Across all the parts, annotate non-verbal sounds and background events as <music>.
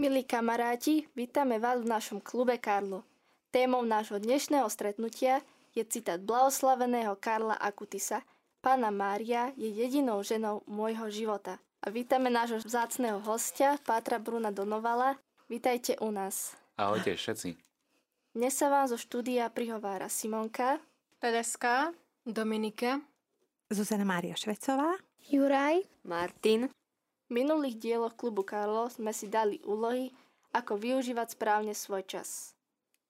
Milí kamaráti, vítame vás v našom klube Karlo. Témou nášho dnešného stretnutia je citát blahoslaveného Karla Akutisa. Pána Mária je jedinou ženou môjho života. A vítame nášho vzácného hostia, Pátra Bruna Donovala. Vítajte u nás. Ahojte všetci. Dnes sa vám zo štúdia prihovára Simonka, Tereska, Dominika, Zuzana Mária Švecová. Juraj, Martin, minulých dieloch klubu Karlo sme si dali úlohy, ako využívať správne svoj čas.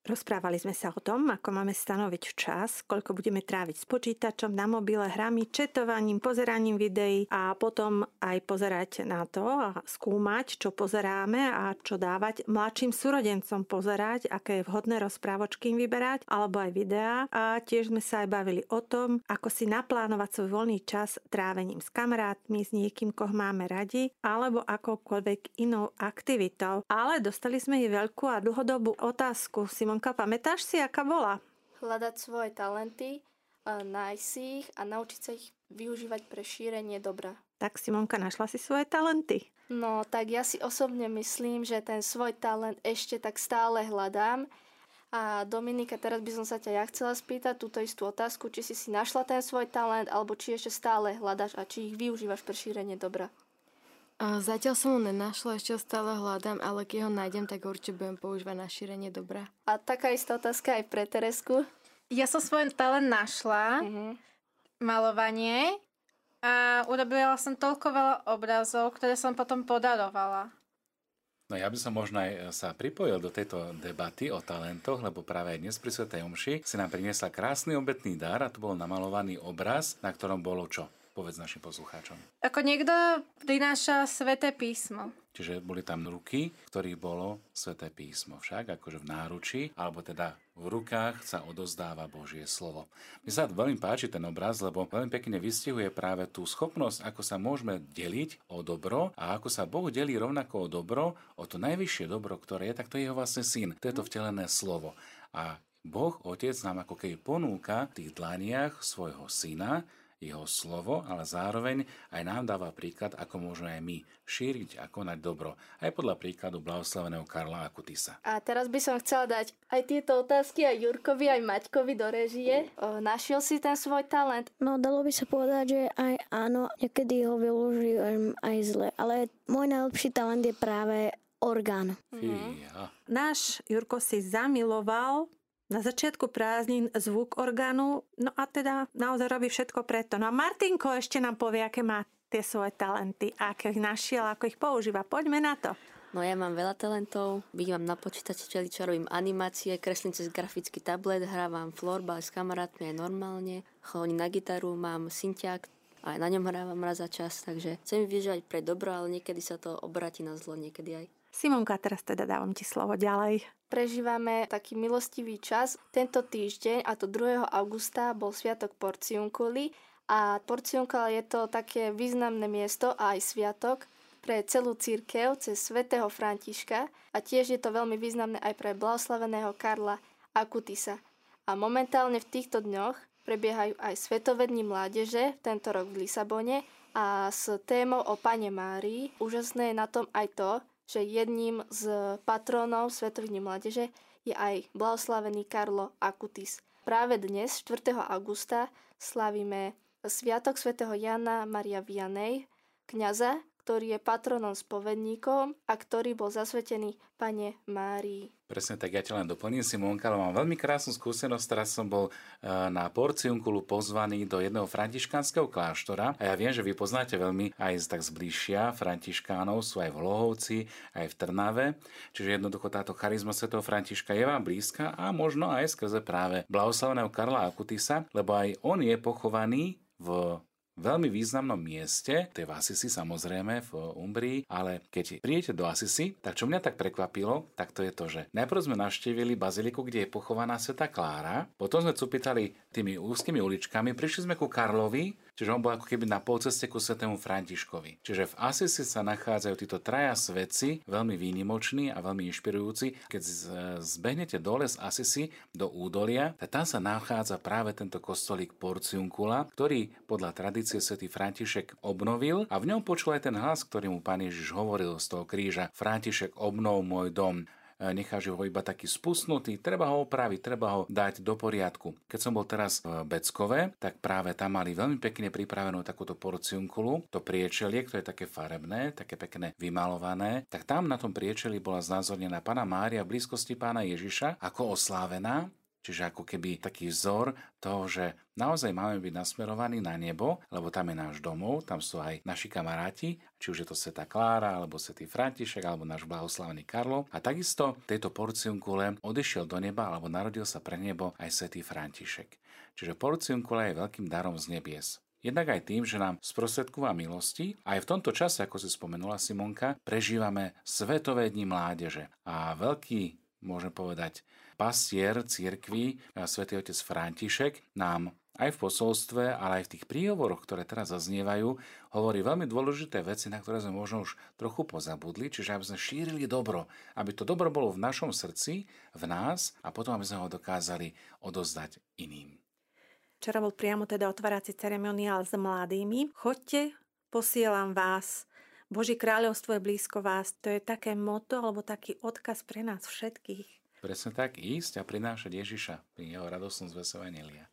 Rozprávali sme sa o tom, ako máme stanoviť čas, koľko budeme tráviť s počítačom, na mobile, hrami, četovaním, pozeraním videí a potom aj pozerať na to a skúmať, čo pozeráme a čo dávať mladším súrodencom pozerať, aké je vhodné rozprávočky im vyberať, alebo aj videá. A tiež sme sa aj bavili o tom, ako si naplánovať svoj voľný čas trávením s kamarátmi, s niekým, koho máme radi, alebo akoukoľvek inou aktivitou. Ale dostali sme jej veľkú a dlhodobú otázku. Simonka, pamätáš si, aká bola? Hľadať svoje talenty, a nájsť si ich a naučiť sa ich využívať pre šírenie dobra. Tak Simonka, našla si svoje talenty? No, tak ja si osobne myslím, že ten svoj talent ešte tak stále hľadám. A Dominika, teraz by som sa ťa ja chcela spýtať túto istú otázku, či si si našla ten svoj talent, alebo či ešte stále hľadaš a či ich využívaš pre šírenie dobra. Zatiaľ som ho nenašla, ešte ho stále hľadám, ale keď ho nájdem, tak určite budem používať na šírenie dobra. A taká istá otázka aj pre Teresku. ja som svoj talent našla, Mhm. malovanie a urobila som toľko veľa obrazov, ktoré som potom podarovala. No ja by som možno aj sa pripojil do tejto debaty o talentoch, lebo práve aj dnes pri Svetej Omši si nám priniesla krásny obetný dar a to bol namalovaný obraz, na ktorom bolo čo? Povedz našim poslucháčom. Ako niekto prináša sveté písmo. Čiže boli tam ruky, ktorých bolo Sveté písmo. Však akože v náruči, alebo teda v rukách sa odozdáva Božie slovo. Mne sa veľmi páči ten obraz, lebo veľmi pekne vystihuje práve tú schopnosť, ako sa môžeme deliť o dobro a ako sa Boh delí rovnako o dobro, o to najvyššie dobro, ktoré je, tak to je jeho vlastne syn. To je to vtelené slovo. A Boh, Otec, nám ako keby ponúka v tých dlaniach svojho syna, jeho slovo, ale zároveň aj nám dáva príklad, ako môžeme aj my šíriť a konať dobro. Aj podľa príkladu blahoslaveného Karla Akutisa. A teraz by som chcela dať aj tieto otázky aj Jurkovi, aj Maťkovi do režie. O, našiel si ten svoj talent? No dalo by sa povedať, že aj áno, niekedy ho využijem aj zle, ale môj najlepší talent je práve orgán. Fíha. Náš Jurko si zamiloval na začiatku prázdnin zvuk orgánu, no a teda naozaj robí všetko preto. No a Martinko ešte nám povie, aké má tie svoje talenty, aké ich našiel, ako ich používa. Poďme na to. no ja mám veľa talentov, vidím na počítači čeličo, robím animácie, kreslím cez grafický tablet, hrávam florbal s kamarátmi aj normálne, chodím na gitaru, mám synťák, aj na ňom hrávam raz za čas, takže chcem využívať pre dobro, ale niekedy sa to obráti na zlo, niekedy aj. Simonka, teraz teda dávam ti slovo ďalej. Prežívame taký milostivý čas. Tento týždeň, a to 2. augusta, bol Sviatok Porciunkuli a Porciunkula je to také významné miesto a aj sviatok pre celú církev cez svätého Františka a tiež je to veľmi významné aj pre blahoslaveného Karla Akutisa. A momentálne v týchto dňoch prebiehajú aj Svetovední mládeže, tento rok v Lisabone a s témou o Pane Márii. Úžasné je na tom aj to, že jedným z patrónov Svetových dní mládeže je aj blahoslavený Karlo Akutis. Práve dnes, 4. augusta, slavíme Sviatok svätého Jana Maria Vianej, kňaza, ktorý je patronom spovedníkom a ktorý bol zasvetený Pane Márii. Presne tak, ja ťa len doplním Simonka, ale mám veľmi krásnu skúsenosť. Teraz som bol e, na Porciunkulu pozvaný do jedného františkánskeho kláštora a ja viem, že vy poznáte veľmi aj tak zbližšia františkánov, sú aj v Lohovci, aj v Trnave, čiže jednoducho táto charizma svätého Františka je vám blízka a možno aj skrze práve blahoslaveného Karla Akutisa, lebo aj on je pochovaný v veľmi významnom mieste, to je v Asisi samozrejme v Umbrii, ale keď prídete do Asisi, tak čo mňa tak prekvapilo, tak to je to, že najprv sme navštívili baziliku, kde je pochovaná Sveta Klára, potom sme cupitali tými úzkými uličkami, prišli sme ku Karlovi, Čiže on bol ako keby na polceste ku svetému Františkovi. Čiže v Asisi sa nachádzajú títo traja svedci, veľmi výnimoční a veľmi inšpirujúci. Keď zbehnete dole z Asisi do údolia, tak tam sa nachádza práve tento kostolík Porciunkula, ktorý podľa tradície svätý František obnovil a v ňom počul aj ten hlas, ktorý mu pán Ježiš hovoril z toho kríža František obnov môj dom. E, necháš ho iba taký spusnutý, treba ho opraviť, treba ho dať do poriadku. Keď som bol teraz v Beckove, tak práve tam mali veľmi pekne pripravenú takúto porciunkulu, to priečelie, ktoré je také farebné, také pekné vymalované, tak tam na tom priečeli bola znázornená Pana Mária v blízkosti Pána Ježiša ako oslávená Čiže ako keby taký vzor toho, že naozaj máme byť nasmerovaní na nebo, lebo tam je náš domov, tam sú aj naši kamaráti, či už je to Sveta Klára, alebo Svetý František, alebo náš blahoslavený Karlo. A takisto tejto porciunkule odišiel do neba, alebo narodil sa pre nebo aj Svetý František. Čiže porciunkula je veľkým darom z nebies. Jednak aj tým, že nám sprostredkúva milosti. Aj v tomto čase, ako si spomenula Simonka, prežívame Svetové dni mládeže. A veľký, môžem povedať, pastier cirkvi, svätý otec František, nám aj v posolstve, ale aj v tých príhovoroch, ktoré teraz zaznievajú, hovorí veľmi dôležité veci, na ktoré sme možno už trochu pozabudli, čiže aby sme šírili dobro, aby to dobro bolo v našom srdci, v nás a potom aby sme ho dokázali odozdať iným. Včera bol priamo teda otvárací ceremoniál s mladými. Chodte, posielam vás. Boží kráľovstvo je blízko vás. To je také moto alebo taký odkaz pre nás všetkých. Presne tak, ísť a prinášať Ježiša pri jeho radosnom zvese Evangelia.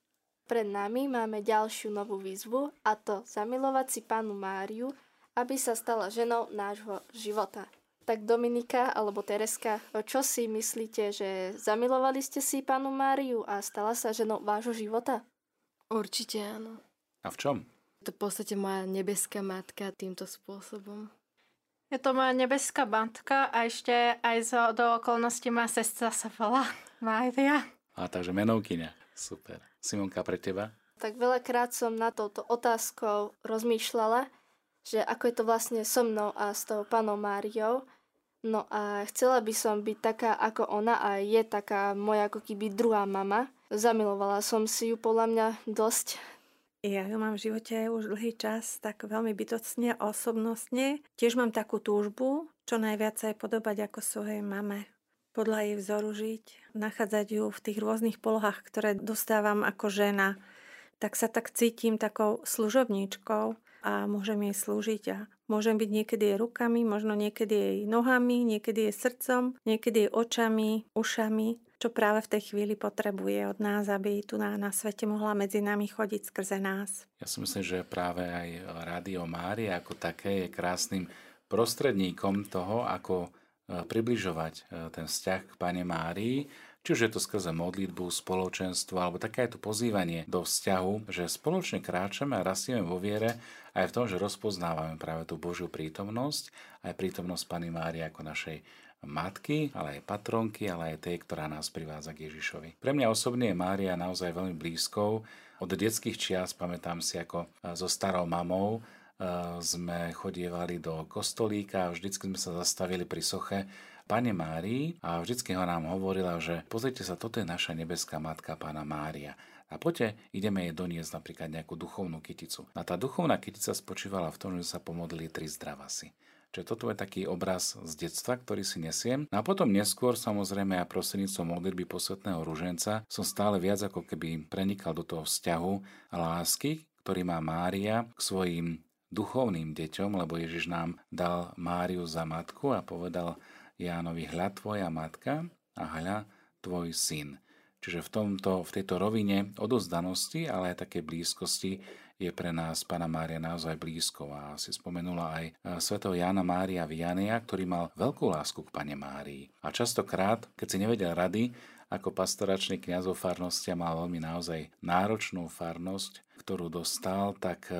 Pred nami máme ďalšiu novú výzvu a to zamilovať si pánu Máriu, aby sa stala ženou nášho života. Tak Dominika alebo Tereska, čo si myslíte, že zamilovali ste si pánu Máriu a stala sa ženou vášho života? Určite áno. A v čom? To v podstate moja nebeská matka týmto spôsobom. Je to moja nebeská bantka a ešte aj zo, do okolností má sestra sa volá <laughs> Mária. A takže menovkyňa. Super. Simonka, pre teba? Tak veľakrát som na touto otázkou rozmýšľala, že ako je to vlastne so mnou a s tou panou Máriou. No a chcela by som byť taká ako ona a je taká moja ako keby druhá mama. Zamilovala som si ju podľa mňa dosť ja ju mám v živote už dlhý čas, tak veľmi bytocne, osobnostne. Tiež mám takú túžbu, čo najviac aj podobať ako svojej mame. Podľa jej vzoru žiť, nachádzať ju v tých rôznych polohách, ktoré dostávam ako žena. Tak sa tak cítim takou služobníčkou a môžem jej slúžiť a môžem byť niekedy jej rukami, možno niekedy jej nohami, niekedy jej srdcom, niekedy jej očami, ušami čo práve v tej chvíli potrebuje od nás, aby tu na, na svete mohla medzi nami chodiť skrze nás. Ja si myslím, že práve aj Rádio Mária ako také je krásnym prostredníkom toho, ako e, približovať e, ten vzťah k Pane Márii, či už je to skrze modlitbu, spoločenstvo, alebo také je to pozývanie do vzťahu, že spoločne kráčame a rastieme vo viere aj v tom, že rozpoznávame práve tú Božiu prítomnosť, aj prítomnosť Pany Márie ako našej matky, ale aj patronky, ale aj tej, ktorá nás privádza k Ježišovi. Pre mňa osobne je Mária naozaj veľmi blízkou. Od detských čias pamätám si, ako so starou mamou sme chodievali do kostolíka a vždycky sme sa zastavili pri soche Pane Márii a vždycky ho nám hovorila, že pozrite sa, toto je naša nebeská matka Pána Mária. A poďte, ideme jej doniesť napríklad nejakú duchovnú kyticu. A tá duchovná kytica spočívala v tom, že sa pomodlili tri zdravasy. Čiže toto je taký obraz z detstva, ktorý si nesiem. No a potom neskôr, samozrejme, a prostredníctvom modlitby posvetného ruženca som stále viac ako keby prenikal do toho vzťahu a lásky, ktorý má Mária k svojim duchovným deťom, lebo Ježiš nám dal Máriu za matku a povedal Jánovi, hľa tvoja matka a hľa tvoj syn. Čiže v, tomto, v tejto rovine odozdanosti, ale aj také blízkosti je pre nás Pana Mária naozaj blízko a si spomenula aj e, svetov Jána Mária Viania, ktorý mal veľkú lásku k Pane Márii. A častokrát, keď si nevedel rady, ako pastoračný kniazov farnosti a mal veľmi naozaj náročnú farnosť, ktorú dostal, tak e,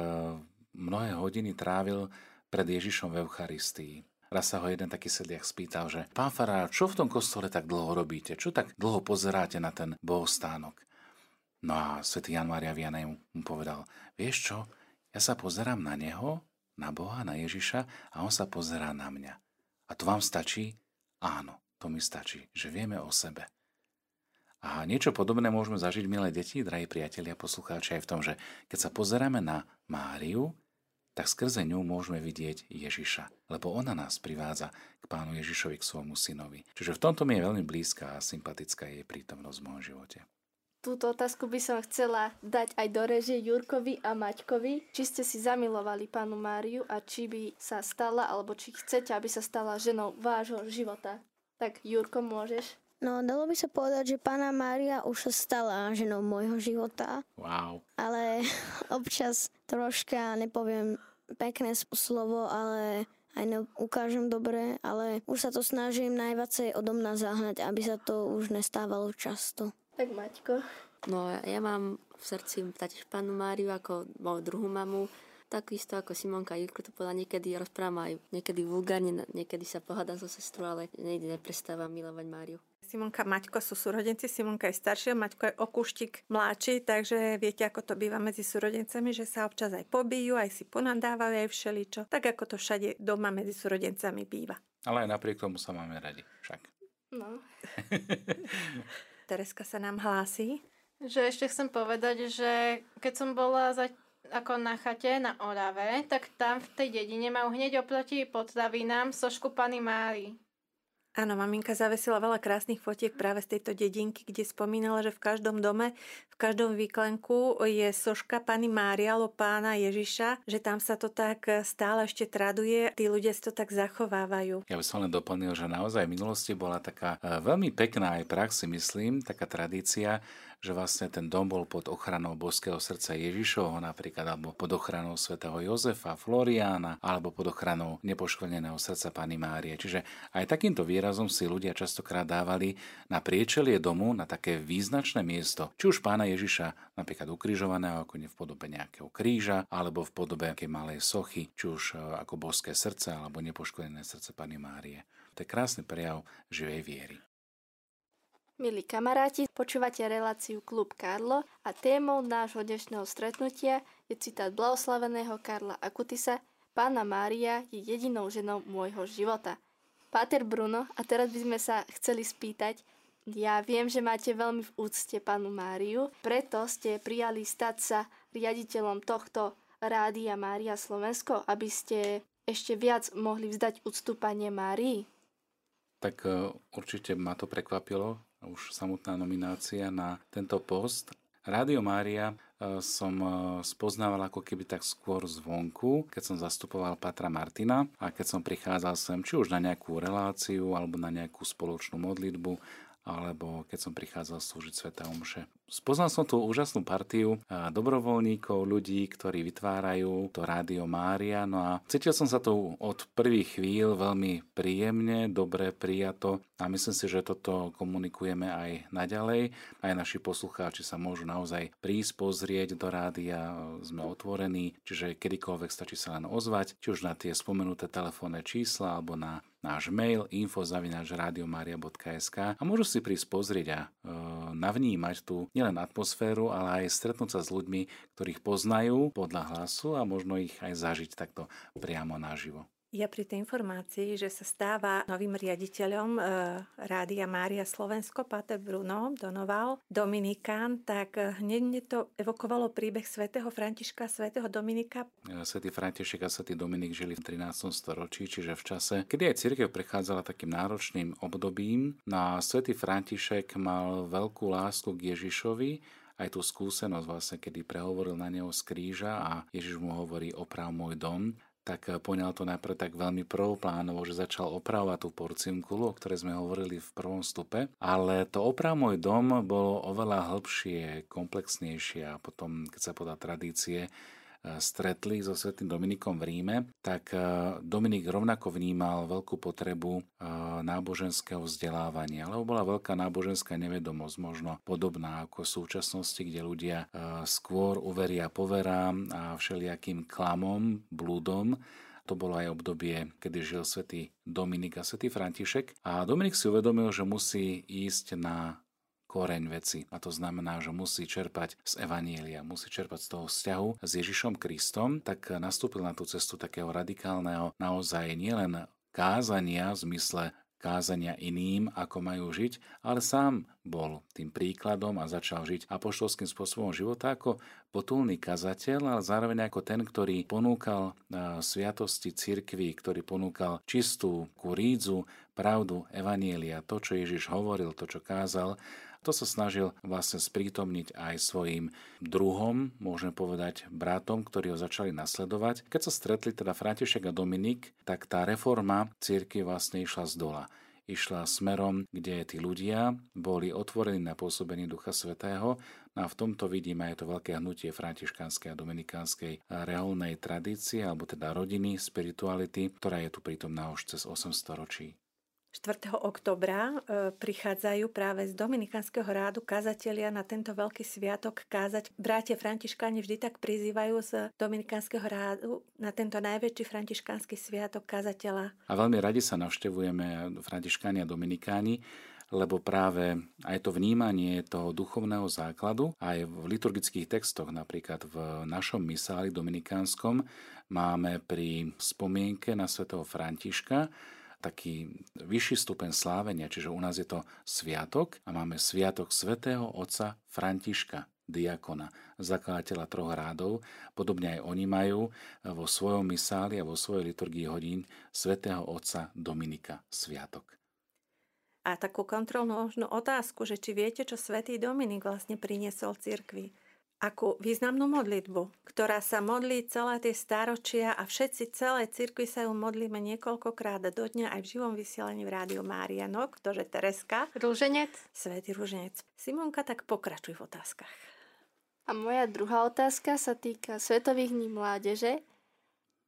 mnohé hodiny trávil pred Ježišom v Eucharistii. Raz sa ho jeden taký sedliak spýtal, že pán farár, čo v tom kostole tak dlho robíte? Čo tak dlho pozeráte na ten bohostánok? No a svätý Jan Maria Vianney mu povedal, vieš čo, ja sa pozerám na neho, na Boha, na Ježiša a on sa pozerá na mňa. A to vám stačí? Áno, to mi stačí, že vieme o sebe. A niečo podobné môžeme zažiť, milé deti, drahí priatelia, poslucháči, aj v tom, že keď sa pozeráme na Máriu, tak skrze ňu môžeme vidieť Ježiša, lebo ona nás privádza k pánu Ježišovi, k svojmu synovi. Čiže v tomto mi je veľmi blízka a sympatická jej prítomnosť v môjom živote. Túto otázku by som chcela dať aj do režie Jurkovi a Maťkovi. Či ste si zamilovali pánu Máriu a či by sa stala, alebo či chcete, aby sa stala ženou vášho života. Tak Jurko, môžeš? No, dalo by sa povedať, že pána Mária už sa stala ženou môjho života. Wow. Ale <laughs> občas troška nepoviem pekné slovo, ale aj ukážem dobre, ale už sa to snažím najviacej odo mňa zahnať, aby sa to už nestávalo často. Tak Maťko. No ja mám v srdci taktiež panu Máriu ako moju druhú mamu. Takisto ako Simonka Jirku to povedala, niekedy rozprávam aj niekedy vulgárne, niekedy sa pohádam so sestrou, ale niekdy neprestávam milovať Máriu. Simonka a Maťko sú súrodenci, Simonka je staršia, Maťko je okuštik mladší, takže viete, ako to býva medzi súrodencami, že sa občas aj pobijú, aj si ponadávajú, aj všeličo. Tak ako to všade doma medzi súrodencami býva. Ale aj napriek tomu sa máme radi, však. No. <laughs> Tereska sa nám hlási. Že ešte chcem povedať, že keď som bola za, ako na chate na Orave, tak tam v tej dedine majú hneď oproti potravinám sošku Pany Mári. Áno, maminka zavesila veľa krásnych fotiek práve z tejto dedinky, kde spomínala, že v každom dome, v každom výklenku je soška pani Mária alebo pána Ježiša, že tam sa to tak stále ešte traduje, tí ľudia si to tak zachovávajú. Ja by som len doplnil, že naozaj v minulosti bola taká e, veľmi pekná aj prax, si myslím, taká tradícia, že vlastne ten dom bol pod ochranou božského srdca Ježišovho napríklad, alebo pod ochranou svätého Jozefa, Floriána, alebo pod ochranou nepoškvrneného srdca Pany Márie. Čiže aj takýmto výrazom si ľudia častokrát dávali na priečelie domu, na také význačné miesto, či už pána Ježiša napríklad ukrižovaného, ako v podobe nejakého kríža, alebo v podobe nejakej malej sochy, či už e, ako božské srdce, alebo nepoškvrnené srdce Pany Márie. To je krásny prejav živej viery. Milí kamaráti, počúvate reláciu Klub Karlo a témou nášho dnešného stretnutia je citát blahoslaveného Karla Akutisa Pána Mária je jedinou ženou môjho života. Páter Bruno, a teraz by sme sa chceli spýtať, ja viem, že máte veľmi v úcte pánu Máriu, preto ste prijali stať sa riaditeľom tohto Rádia Mária Slovensko, aby ste ešte viac mohli vzdať úctu Pane Márii? Tak e, určite ma to prekvapilo, už samotná nominácia na tento post. Rádio Mária e, som e, spoznával ako keby tak skôr zvonku, keď som zastupoval Patra Martina a keď som prichádzal sem či už na nejakú reláciu alebo na nejakú spoločnú modlitbu alebo keď som prichádzal slúžiť Sveta Omše. Spoznal som tú úžasnú partiu dobrovoľníkov, ľudí, ktorí vytvárajú to Rádio Mária, no a cítil som sa tu od prvých chvíľ veľmi príjemne, dobre prijato. A myslím si, že toto komunikujeme aj naďalej. Aj naši poslucháči sa môžu naozaj prísť pozrieť do rádia, sme otvorení, čiže kedykoľvek stačí sa len ozvať, či už na tie spomenuté telefónne čísla alebo na náš mail info.radiomaria.sk a môžu si prísť pozrieť a e, navnímať tú nielen atmosféru, ale aj stretnúť sa s ľuďmi, ktorých poznajú podľa hlasu a možno ich aj zažiť takto priamo naživo. Ja pri tej informácii, že sa stáva novým riaditeľom e, Rádia Mária Slovensko, Pater Bruno Donoval, Dominikán, tak e, hneď to evokovalo príbeh svätého Františka, svätého Dominika. E, svätý František a svätý Dominik žili v 13. storočí, čiže v čase, kedy aj církev prechádzala takým náročným obdobím. No a svätý František mal veľkú lásku k Ježišovi, aj tú skúsenosť vlastne, kedy prehovoril na neho z kríža a Ježiš mu hovorí oprav môj dom tak eh, poňal to najprv tak veľmi prvoplánovo, že začal opravovať tú porciunkulu, o ktorej sme hovorili v prvom stupe, ale to oprav môj dom bolo oveľa hĺbšie, komplexnejšie a potom, keď sa podá tradície, stretli so svetým Dominikom v Ríme, tak e, Dominik rovnako vnímal veľkú potrebu e, náboženského vzdelávania, lebo bola veľká náboženská nevedomosť, možno podobná ako v súčasnosti, kde ľudia e, skôr uveria poverám a všelijakým klamom, blúdom, to bolo aj obdobie, kedy žil svätý Dominik a svätý František. A Dominik si uvedomil, že musí ísť na koreň veci. A to znamená, že musí čerpať z Evanielia, musí čerpať z toho vzťahu s Ježišom Kristom, tak nastúpil na tú cestu takého radikálneho naozaj nielen kázania v zmysle kázania iným, ako majú žiť, ale sám bol tým príkladom a začal žiť apoštolským spôsobom života ako potulný kazateľ, ale zároveň ako ten, ktorý ponúkal sviatosti cirkvi, ktorý ponúkal čistú kurídzu, pravdu Evanielia, to, čo Ježiš hovoril, to, čo kázal to sa snažil vlastne sprítomniť aj svojim druhom, môžeme povedať bratom, ktorí ho začali nasledovať. Keď sa stretli teda František a Dominik, tak tá reforma cirkvi vlastne išla z dola išla smerom, kde tí ľudia boli otvorení na pôsobenie Ducha Svetého no a v tomto vidíme aj to veľké hnutie františkánskej a dominikánskej reholnej tradície, alebo teda rodiny, spirituality, ktorá je tu prítomná už cez 800 ročí. 4. oktobra e, prichádzajú práve z Dominikánskeho rádu kazatelia na tento veľký sviatok kázať. Brátia františkáni vždy tak prizývajú z Dominikánskeho rádu na tento najväčší františkánsky sviatok kazateľa. A veľmi radi sa navštevujeme františkáni a dominikáni, lebo práve aj to vnímanie toho duchovného základu, aj v liturgických textoch, napríklad v našom misáli dominikánskom, máme pri spomienke na svätého Františka taký vyšší stupeň slávenia, čiže u nás je to sviatok a máme sviatok svätého otca Františka, diakona, zakladateľa troch rádov. Podobne aj oni majú vo svojom misáli a vo svojej liturgii hodín svätého otca Dominika sviatok. A takú kontrolnú otázku, že či viete, čo svätý Dominik vlastne priniesol cirkvi akú významnú modlitbu, ktorá sa modlí celé tie staročia a všetci celé cirkvi sa ju modlíme niekoľkokrát do dňa aj v živom vysielaní v Rádiu Márianok, ktože Tereska. Rúženec. Svetý Rúženec. Simonka, tak pokračuj v otázkach. A moja druhá otázka sa týka Svetových dní mládeže,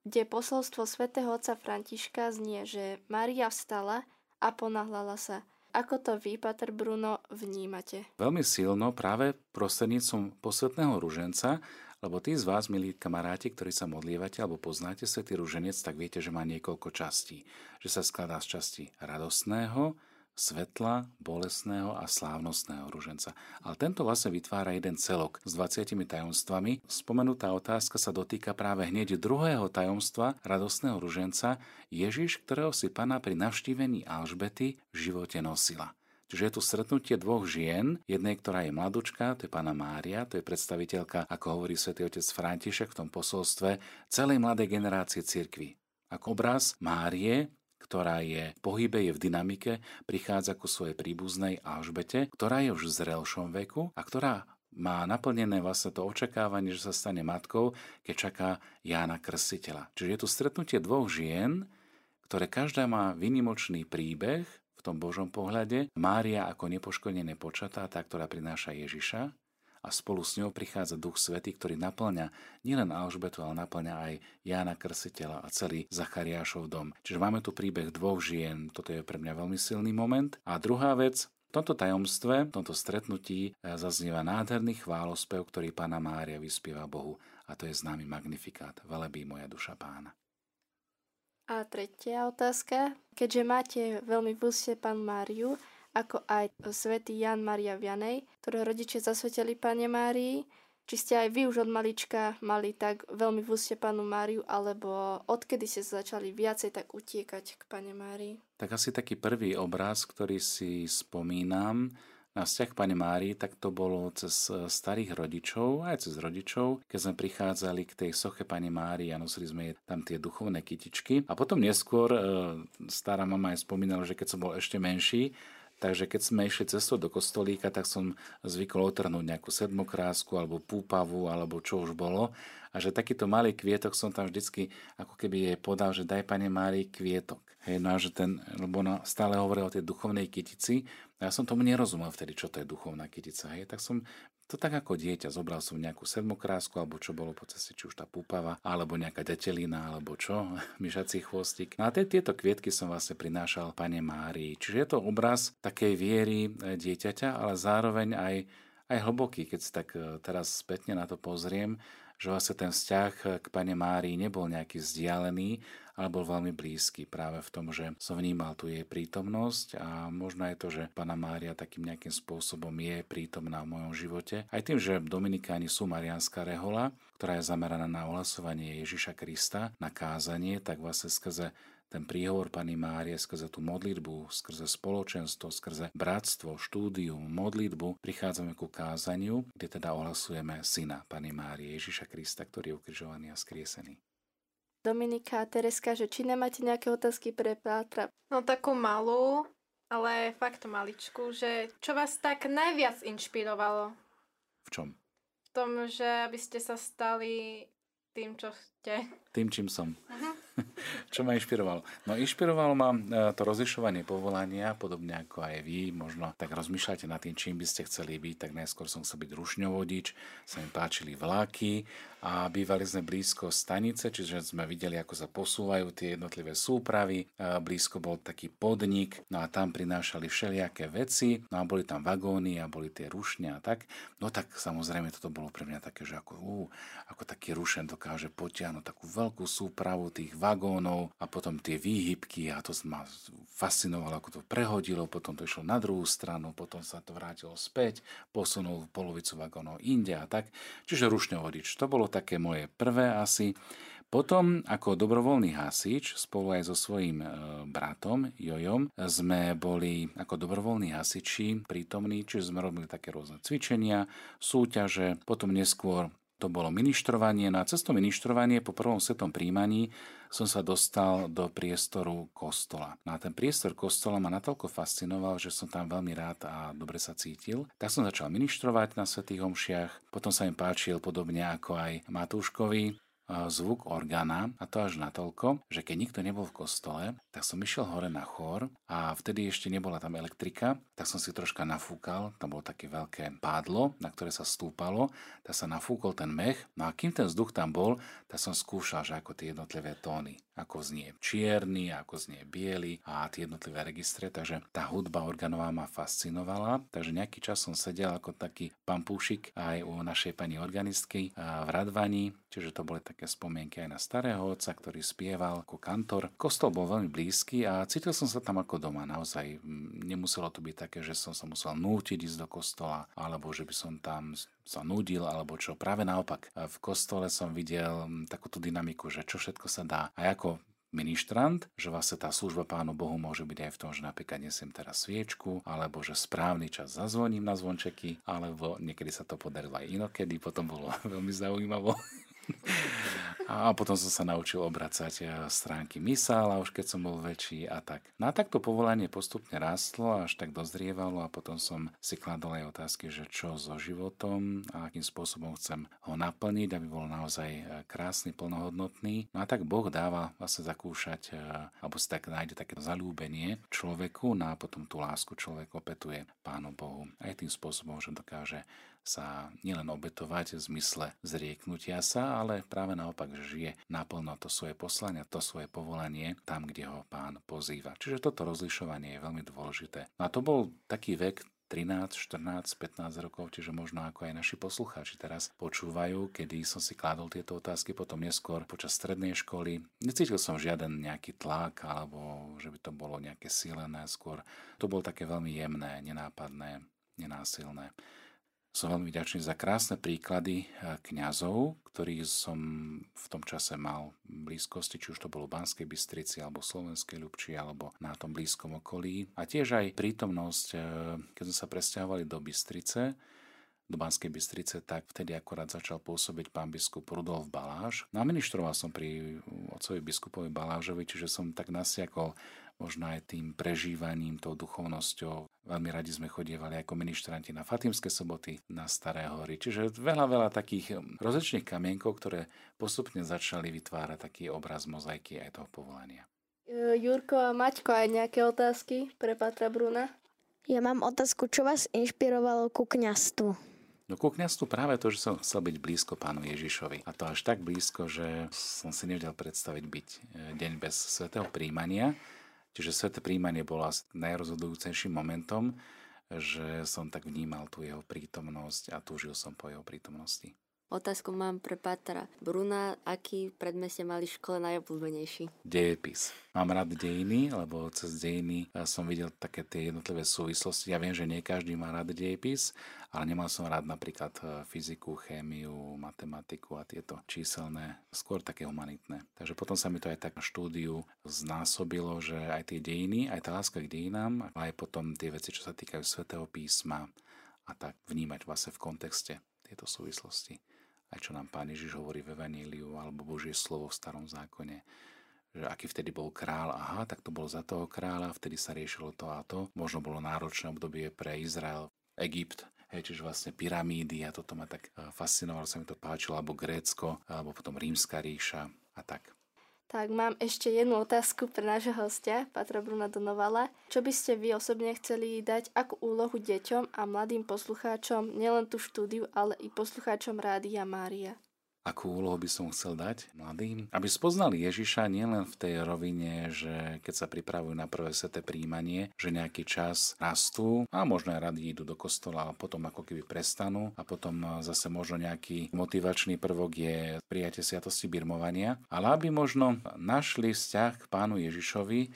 kde posolstvo svätého otca Františka znie, že Mária vstala a ponahlala sa – ako to vy, Pater Bruno, vnímate? Veľmi silno práve prostredníctvom posvetného ruženca, lebo tí z vás, milí kamaráti, ktorí sa modlievate alebo poznáte svetý ruženec, tak viete, že má niekoľko častí. Že sa skladá z časti radostného, svetla, bolesného a slávnostného ruženca. Ale tento vlastne vytvára jeden celok s 20 tajomstvami. Spomenutá otázka sa dotýka práve hneď druhého tajomstva radostného ruženca Ježiš, ktorého si pana pri navštívení Alžbety v živote nosila. Čiže je tu stretnutie dvoch žien, jednej, ktorá je mladučka, to je pána Mária, to je predstaviteľka, ako hovorí svätý otec František v tom posolstve, celej mladej generácie cirkvi. Ako obraz Márie, ktorá je v pohybe, je v dynamike, prichádza ku svojej príbuznej Alžbete, ktorá je už v zrelšom veku a ktorá má naplnené vlastne to očakávanie, že sa stane matkou, keď čaká Jána Krstiteľa. Čiže je tu stretnutie dvoch žien, ktoré každá má vynimočný príbeh v tom Božom pohľade. Mária ako nepoškodené počatá, tá, ktorá prináša Ježiša, a spolu s ňou prichádza Duch Svetý, ktorý naplňa nielen Alžbetu, ale naplňa aj Jána Krsiteľa a celý Zachariášov dom. Čiže máme tu príbeh dvoch žien, toto je pre mňa veľmi silný moment. A druhá vec, v tomto tajomstve, v tomto stretnutí eh, zaznieva nádherný chválospev, ktorý pána Mária vyspieva Bohu a to je známy magnifikát. Velebí moja duša pána. A tretia otázka. Keďže máte veľmi v úste pán Máriu, ako aj svätý Jan Maria Vianej, ktoré rodičia zasvetili Pane Márii. Či ste aj vy už od malička mali tak veľmi v úste Panu Máriu, alebo odkedy ste začali viacej tak utiekať k Pane Márii? Tak asi taký prvý obraz, ktorý si spomínam, na vzťah Pane Márii, tak to bolo cez starých rodičov, aj cez rodičov, keď sme prichádzali k tej soche Pane Márii a nosili sme tam tie duchovné kytičky. A potom neskôr e, stará mama aj spomínala, že keď som bol ešte menší, Takže keď sme išli cestou do kostolíka, tak som zvykol otrhnúť nejakú sedmokrásku alebo púpavu alebo čo už bolo. A že takýto malý kvietok som tam vždycky ako keby jej podal, že daj pane Márii kvietok. Hej, no a že ten, lebo ona stále hovorila o tej duchovnej kytici. Ja som tomu nerozumel vtedy, čo to je duchovná kytica. Hej, tak som to tak ako dieťa, zobral som nejakú sedmokrásku, alebo čo bolo po ceste, či už tá púpava, alebo nejaká detelina, alebo čo, <laughs> myšací chvostík. No a tieto kvietky som vlastne prinášal pane Márii. Čiže je to obraz takej viery e, dieťaťa, ale zároveň aj, aj hlboký, keď si tak e, teraz spätne na to pozriem, že vlastne ten vzťah k Pane Márii nebol nejaký vzdialený, ale bol veľmi blízky práve v tom, že som vnímal tu jej prítomnosť a možno aj to, že Pana Mária takým nejakým spôsobom je prítomná v mojom živote. Aj tým, že Dominikáni sú Marianská rehola, ktorá je zameraná na ohlasovanie Ježiša Krista, na kázanie, tak vlastne skrze ten príhovor Pani Márie, skrze tú modlitbu, skrze spoločenstvo, skrze bratstvo, štúdium, modlitbu, prichádzame ku kázaniu, kde teda ohlasujeme syna Pani Márie Ježiša Krista, ktorý je ukrižovaný a skriesený. Dominika a Tereska, že či nemáte nejaké otázky pre Pátra? No takú malú, ale fakt maličku, že čo vás tak najviac inšpirovalo? V čom? V tom, že aby ste sa stali tým, čo ste. Tým, čím som. Uh-huh. <laughs> Čo ma inšpirovalo? No inšpirovalo ma e, to rozlišovanie povolania, podobne ako aj vy. Možno tak rozmýšľate nad tým, čím by ste chceli byť. Tak najskôr som chcel byť rušňovodič, sa mi páčili vlaky a bývali sme blízko stanice, čiže sme videli, ako sa posúvajú tie jednotlivé súpravy. Blízko bol taký podnik, no a tam prinášali všelijaké veci, no a boli tam vagóny a boli tie rušne a tak. No tak samozrejme toto bolo pre mňa také, že ako, uh, ako taký rušen dokáže potiahnuť takú veľkú súpravu tých vagónov a potom tie výhybky a to ma fascinovalo, ako to prehodilo, potom to išlo na druhú stranu, potom sa to vrátilo späť, posunul polovicu vagónov inde a tak. Čiže rušňovodič, to bolo také moje prvé asi. Potom ako dobrovoľný hasič spolu aj so svojím e, bratom Jojom sme boli ako dobrovoľní hasiči prítomní, čiže sme robili také rôzne cvičenia, súťaže, potom neskôr to bolo ministrovanie. No a cez to ministrovanie po prvom svetom príjmaní som sa dostal do priestoru kostola. No a ten priestor kostola ma natoľko fascinoval, že som tam veľmi rád a dobre sa cítil. Tak som začal ministrovať na svätých homšiach, potom sa im páčil podobne ako aj Matúškovi zvuk orgána a to až natoľko, že keď nikto nebol v kostole, tak som išiel hore na chór a vtedy ešte nebola tam elektrika, tak som si troška nafúkal, tam bolo také veľké pádlo, na ktoré sa stúpalo, tak sa nafúkol ten mech, no a kým ten vzduch tam bol, tak som skúšal, že ako tie jednotlivé tóny ako znie čierny, ako znie biely a tie jednotlivé registre, takže tá hudba organová ma fascinovala, takže nejaký čas som sedel ako taký pampúšik aj u našej pani organistky v Radvani, čiže to boli také spomienky aj na starého otca, ktorý spieval ako kantor. Kostol bol veľmi blízky a cítil som sa tam ako doma, naozaj nemuselo to byť také, že som sa musel nútiť ísť do kostola, alebo že by som tam sa nudil, alebo čo. Práve naopak, v kostole som videl takúto dynamiku, že čo všetko sa dá. A ako ministrant, že vlastne tá služba Pánu Bohu môže byť aj v tom, že napríklad nesiem teraz sviečku, alebo že správny čas zazvoním na zvončeky, alebo niekedy sa to podarilo aj inokedy, potom bolo <laughs> veľmi zaujímavo. A potom som sa naučil obracať eh, stránky misála, už keď som bol väčší a tak. No a takto povolanie postupne rastlo, až tak dozrievalo a potom som si kladol aj otázky, že čo so životom a akým spôsobom chcem ho naplniť, aby bol naozaj eh, krásny, plnohodnotný. No a tak Boh dáva vlastne zakúšať, eh, alebo si tak nájde také zalúbenie človeku, no a potom tú lásku človek opetuje Pánu Bohu. Aj tým spôsobom, že dokáže sa nielen obetovať v zmysle zrieknutia sa, ale práve naopak, žije naplno to svoje poslanie, to svoje povolanie tam, kde ho pán pozýva. Čiže toto rozlišovanie je veľmi dôležité. No a to bol taký vek, 13, 14, 15 rokov, čiže možno ako aj naši poslucháči teraz počúvajú, kedy som si kládol tieto otázky, potom neskôr počas strednej školy. Necítil som žiaden nejaký tlak, alebo že by to bolo nejaké silené skôr. To bolo také veľmi jemné, nenápadné, nenásilné. Som veľmi vďačný za krásne príklady eh, kňazov, ktorých som v tom čase mal v blízkosti, či už to bolo v Banskej Bystrici, alebo Slovenskej Ľubči, alebo na tom blízkom okolí. A tiež aj prítomnosť, eh, keď sme sa presťahovali do Bystrice, do Banskej Bystrice, tak vtedy akorát začal pôsobiť pán biskup Rudolf Baláš. No a ministroval som pri otcovi biskupovi Balážovi, čiže som tak nasiakol možno aj tým prežívaním, tou duchovnosťou. Veľmi radi sme chodievali ako ministranti na Fatimské soboty, na Staré hory. Čiže veľa, veľa takých hm, rozličných kamienkov, ktoré postupne začali vytvárať taký obraz mozaiky aj toho povolania. E, Jurko a Maťko, aj nejaké otázky pre Patra Bruna? Ja mám otázku, čo vás inšpirovalo ku kňastvu? No ku kniastu práve to, že som chcel byť blízko pánu Ježišovi. A to až tak blízko, že som si nevedel predstaviť byť e, deň bez svetého príjmania. Čiže sveté príjmanie bolo asi najrozhodujúcejším momentom, že som tak vnímal tú jeho prítomnosť a túžil som po jeho prítomnosti. Otázku mám pre Pátra Bruna. Aký predmet ste mali v škole najobľúbenejší? Dejepis. Mám rád dejiny, lebo cez dejiny som videl také tie jednotlivé súvislosti. Ja viem, že nie každý má rád dejepis, ale nemal som rád napríklad e, fyziku, chémiu, matematiku a tieto číselné, skôr také humanitné. Takže potom sa mi to aj tak na štúdiu znásobilo, že aj tie dejiny, aj tá láska k dejinám, aj potom tie veci, čo sa týkajú svätého písma a tak vnímať vlastne v kontexte tieto súvislosti aj čo nám Pán Ježiš hovorí v Evaníliu alebo Božie slovo v starom zákone, že aký vtedy bol král, aha, tak to bolo za toho kráľa, vtedy sa riešilo to a to. Možno bolo náročné obdobie pre Izrael, Egypt, hej, čiže vlastne pyramídy a toto ma tak eh, fascinovalo, sa mi to páčilo, alebo Grécko, alebo potom Rímska ríša a tak. Tak mám ešte jednu otázku pre nášho hostia, Patra Bruna Donovala. Čo by ste vy osobne chceli dať ako úlohu deťom a mladým poslucháčom, nielen tú štúdiu, ale i poslucháčom Rádia Mária? Akú úlohu by som chcel dať mladým? Aby spoznali Ježiša nielen v tej rovine, že keď sa pripravujú na prvé sveté príjmanie, že nejaký čas rastú a možno aj radi idú do kostola a potom ako keby prestanú a potom zase možno nejaký motivačný prvok je prijatie sviatosti birmovania, ale aby možno našli vzťah k pánu Ježišovi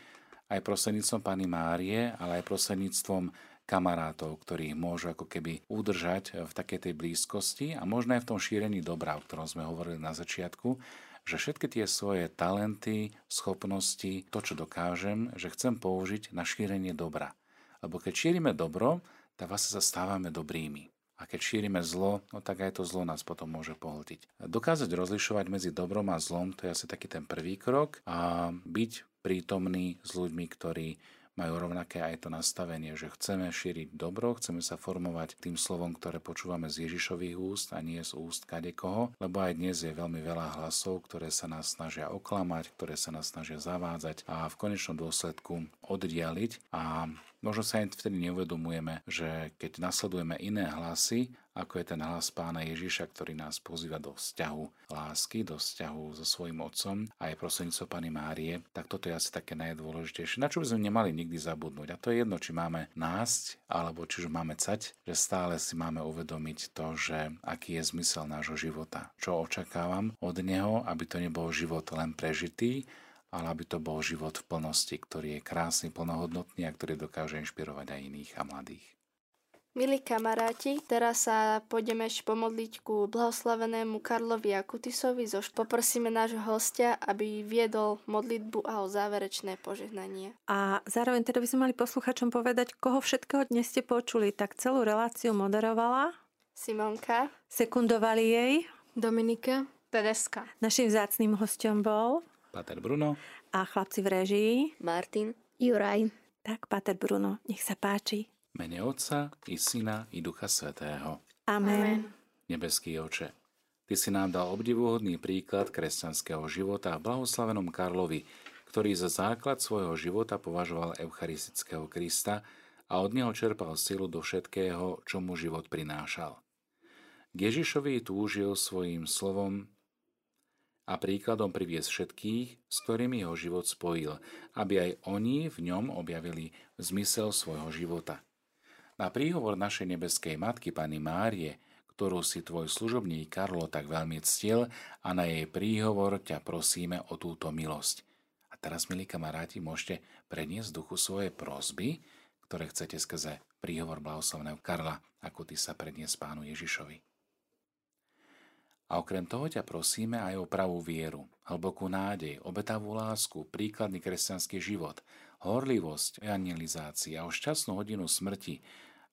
aj prostredníctvom Pany Márie, ale aj prostredníctvom kamarátov, ktorí môžu ako keby udržať v takej tej blízkosti a možno aj v tom šírení dobra, o ktorom sme hovorili na začiatku, že všetky tie svoje talenty, schopnosti, to, čo dokážem, že chcem použiť na šírenie dobra. Lebo keď šírime dobro, tak vlastne sa stávame dobrými. A keď šírime zlo, no tak aj to zlo nás potom môže pohltiť. Dokázať rozlišovať medzi dobrom a zlom, to je asi taký ten prvý krok a byť prítomný s ľuďmi, ktorí majú rovnaké aj to nastavenie, že chceme šíriť dobro, chceme sa formovať tým slovom, ktoré počúvame z Ježišových úst a nie z úst kadekoho, lebo aj dnes je veľmi veľa hlasov, ktoré sa nás snažia oklamať, ktoré sa nás snažia zavádzať a v konečnom dôsledku oddialiť a Možno sa aj vtedy neuvedomujeme, že keď nasledujeme iné hlasy, ako je ten hlas pána Ježiša, ktorý nás pozýva do vzťahu lásky, do vzťahu so svojím otcom a aj prostredníctvom Pany Márie, tak toto je asi také najdôležitejšie, na čo by sme nemali nikdy zabudnúť. A to je jedno, či máme násť, alebo či už máme cať, že stále si máme uvedomiť to, že aký je zmysel nášho života. Čo očakávam od neho, aby to nebol život len prežitý, ale aby to bol život v plnosti, ktorý je krásny, plnohodnotný a ktorý dokáže inšpirovať aj iných a mladých. Milí kamaráti, teraz sa pôjdeme ešte pomodliť ku blahoslavenému Karlovi Akutisovi. Zož poprosíme nášho hostia, aby viedol modlitbu a o záverečné požehnanie. A zároveň teda by sme mali posluchačom povedať, koho všetkého dnes ste počuli. Tak celú reláciu moderovala Simonka. Sekundovali jej Dominika. Tereska. Našim vzácným hostom bol Pater Bruno. A chlapci v režii. Martin. Juraj. Tak, Pater Bruno, nech sa páči. Mene Otca i Syna i Ducha Svetého. Amen. Amen. Nebeský oče, Ty si nám dal obdivuhodný príklad kresťanského života v blahoslavenom Karlovi, ktorý za základ svojho života považoval eucharistického Krista a od neho čerpal silu do všetkého, čo mu život prinášal. K Ježišovi túžil svojim slovom a príkladom priviesť všetkých, s ktorými jeho život spojil, aby aj oni v ňom objavili zmysel svojho života. Na príhovor našej nebeskej matky Pany Márie, ktorú si tvoj služobník Karlo tak veľmi ctil a na jej príhovor ťa prosíme o túto milosť. A teraz, milí kamaráti, môžete preniesť duchu svoje prosby, ktoré chcete skrze príhovor blahoslavného Karla, ako ty sa predniesť pánu Ježišovi. A okrem toho ťa prosíme aj o pravú vieru, hlbokú nádej, obetavú lásku, príkladný kresťanský život, horlivosť, evangelizácii a o šťastnú hodinu smrti,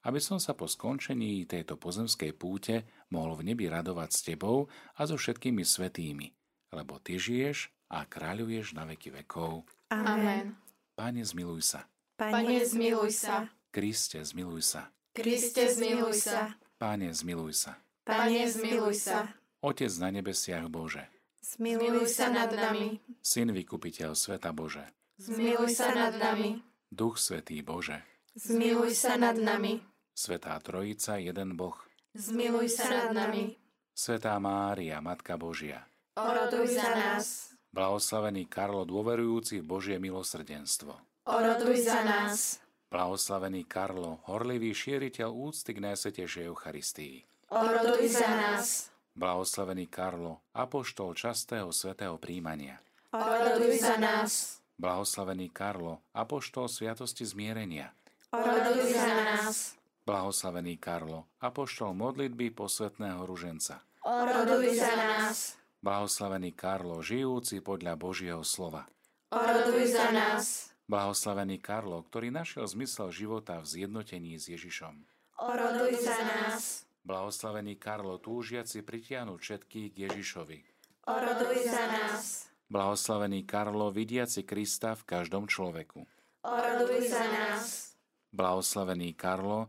aby som sa po skončení tejto pozemskej púte mohol v nebi radovať s tebou a so všetkými svetými, lebo ty žiješ a kráľuješ na veky vekov. Amen. Pane, zmiluj sa. Pane, zmiluj sa. Kriste, zmiluj sa. Kriste, zmiluj sa. Pane, zmiluj sa. Pane, zmiluj sa. Otec na nebesiach Bože. Zmiluj sa nad nami. Syn vykupiteľ sveta Bože. Zmiluj sa nad nami. Duch Svetý Bože. Zmiluj sa nad nami. Svetá Trojica, jeden Boh. Zmiluj sa nad nami. Svetá Mária, Matka Božia. Oroduj za nás. Blahoslavený Karlo, dôverujúci v Božie milosrdenstvo. Oroduj za nás. Blahoslavený Karlo, horlivý šíriteľ úcty k Najsvetejšej Eucharistii. Oroduj za nás Blahoslavený Karlo, apoštol častého svetého príjmania. Oroduj za nás. Blahoslavený Karlo, apoštol sviatosti zmierenia. Oroduj za nás. Blahoslavený Karlo, apoštol modlitby posvetného ruženca. Oroduj za nás. Blahoslavený Karlo, žijúci podľa Božieho slova. Oroduj za nás. Blahoslavený Karlo, ktorý našiel zmysel života v zjednotení s Ježišom. Oroduj za nás. Blahoslavený Karlo, túžiaci pritiahnuť všetkých k Ježišovi. Oroduj za nás. Blahoslavený Karlo, vidiaci Krista v každom človeku. Oroduj za nás. Blahoslavený Karlo,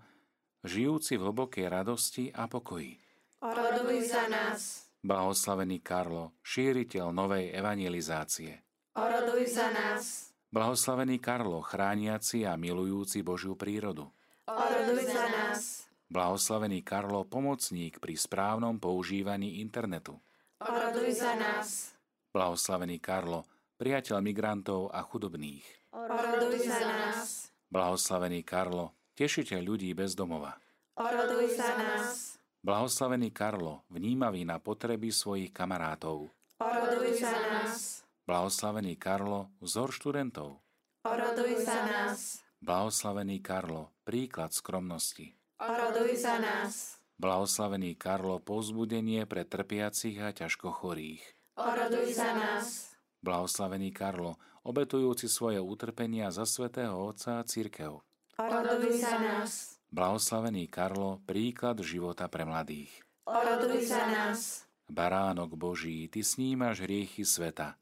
žijúci v hlbokej radosti a pokoji. Oroduj za nás. Blahoslavený Karlo, šíriteľ novej evangelizácie. Oroduj za nás. Blahoslavený Karlo, chrániaci a milujúci Božiu prírodu. Oroduj za nás. Blahoslavený Karlo, pomocník pri správnom používaní internetu. Oroduj za nás. Blahoslavený Karlo, priateľ migrantov a chudobných. Oroduj za nás. Blahoslavený Karlo, tešiteľ ľudí bez domova. Oroduj za nás. Blahoslavený Karlo, vnímavý na potreby svojich kamarátov. Oroduj za nás. Blahoslavený Karlo, vzor študentov. Oroduj za nás. Blahoslavený Karlo, príklad skromnosti. Oroduj za nás. Blahoslavený Karlo, povzbudenie pre trpiacich a ťažko chorých. Oroduj za nás. Blahoslavený Karlo, obetujúci svoje utrpenia za svätého Otca a církev. Oroduj za nás. Blahoslavený Karlo, príklad života pre mladých. Oroduj za nás. Baránok Boží, Ty snímaš hriechy sveta.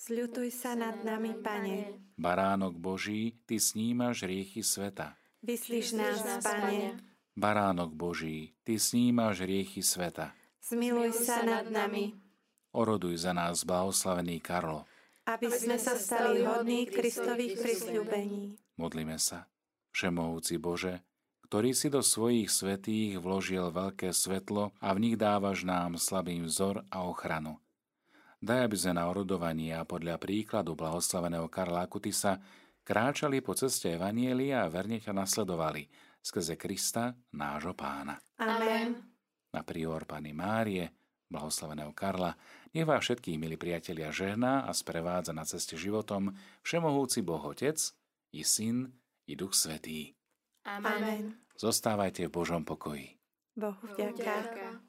Zľutuj sa nad nami, Pane. Baránok Boží, Ty snímaš hriechy sveta. Vyslíš nás, Pane. Baránok Boží, Ty snímaš hriechy sveta. Zmiluj sa nad nami, Oroduj za nás, blahoslavený Karlo. aby sme sa stali hodní Kristových prisľúbení. Modlíme sa. Všemohúci Bože, ktorý si do svojich svetých vložil veľké svetlo a v nich dávaš nám slabý vzor a ochranu. Daj, aby sme na orodovanie a podľa príkladu blahoslaveného Karla Kutisa kráčali po ceste Evanielia a verne ťa nasledovali skrze Krista, nášho pána. Amen. Na prior Pany Márie, blahoslaveného Karla, nech vás všetkých, milí priatelia, žehná a sprevádza na ceste životom Všemohúci Boh Otec, i Syn, i Duch Svetý. Amen. Zostávajte v Božom pokoji. Bohu vďaka.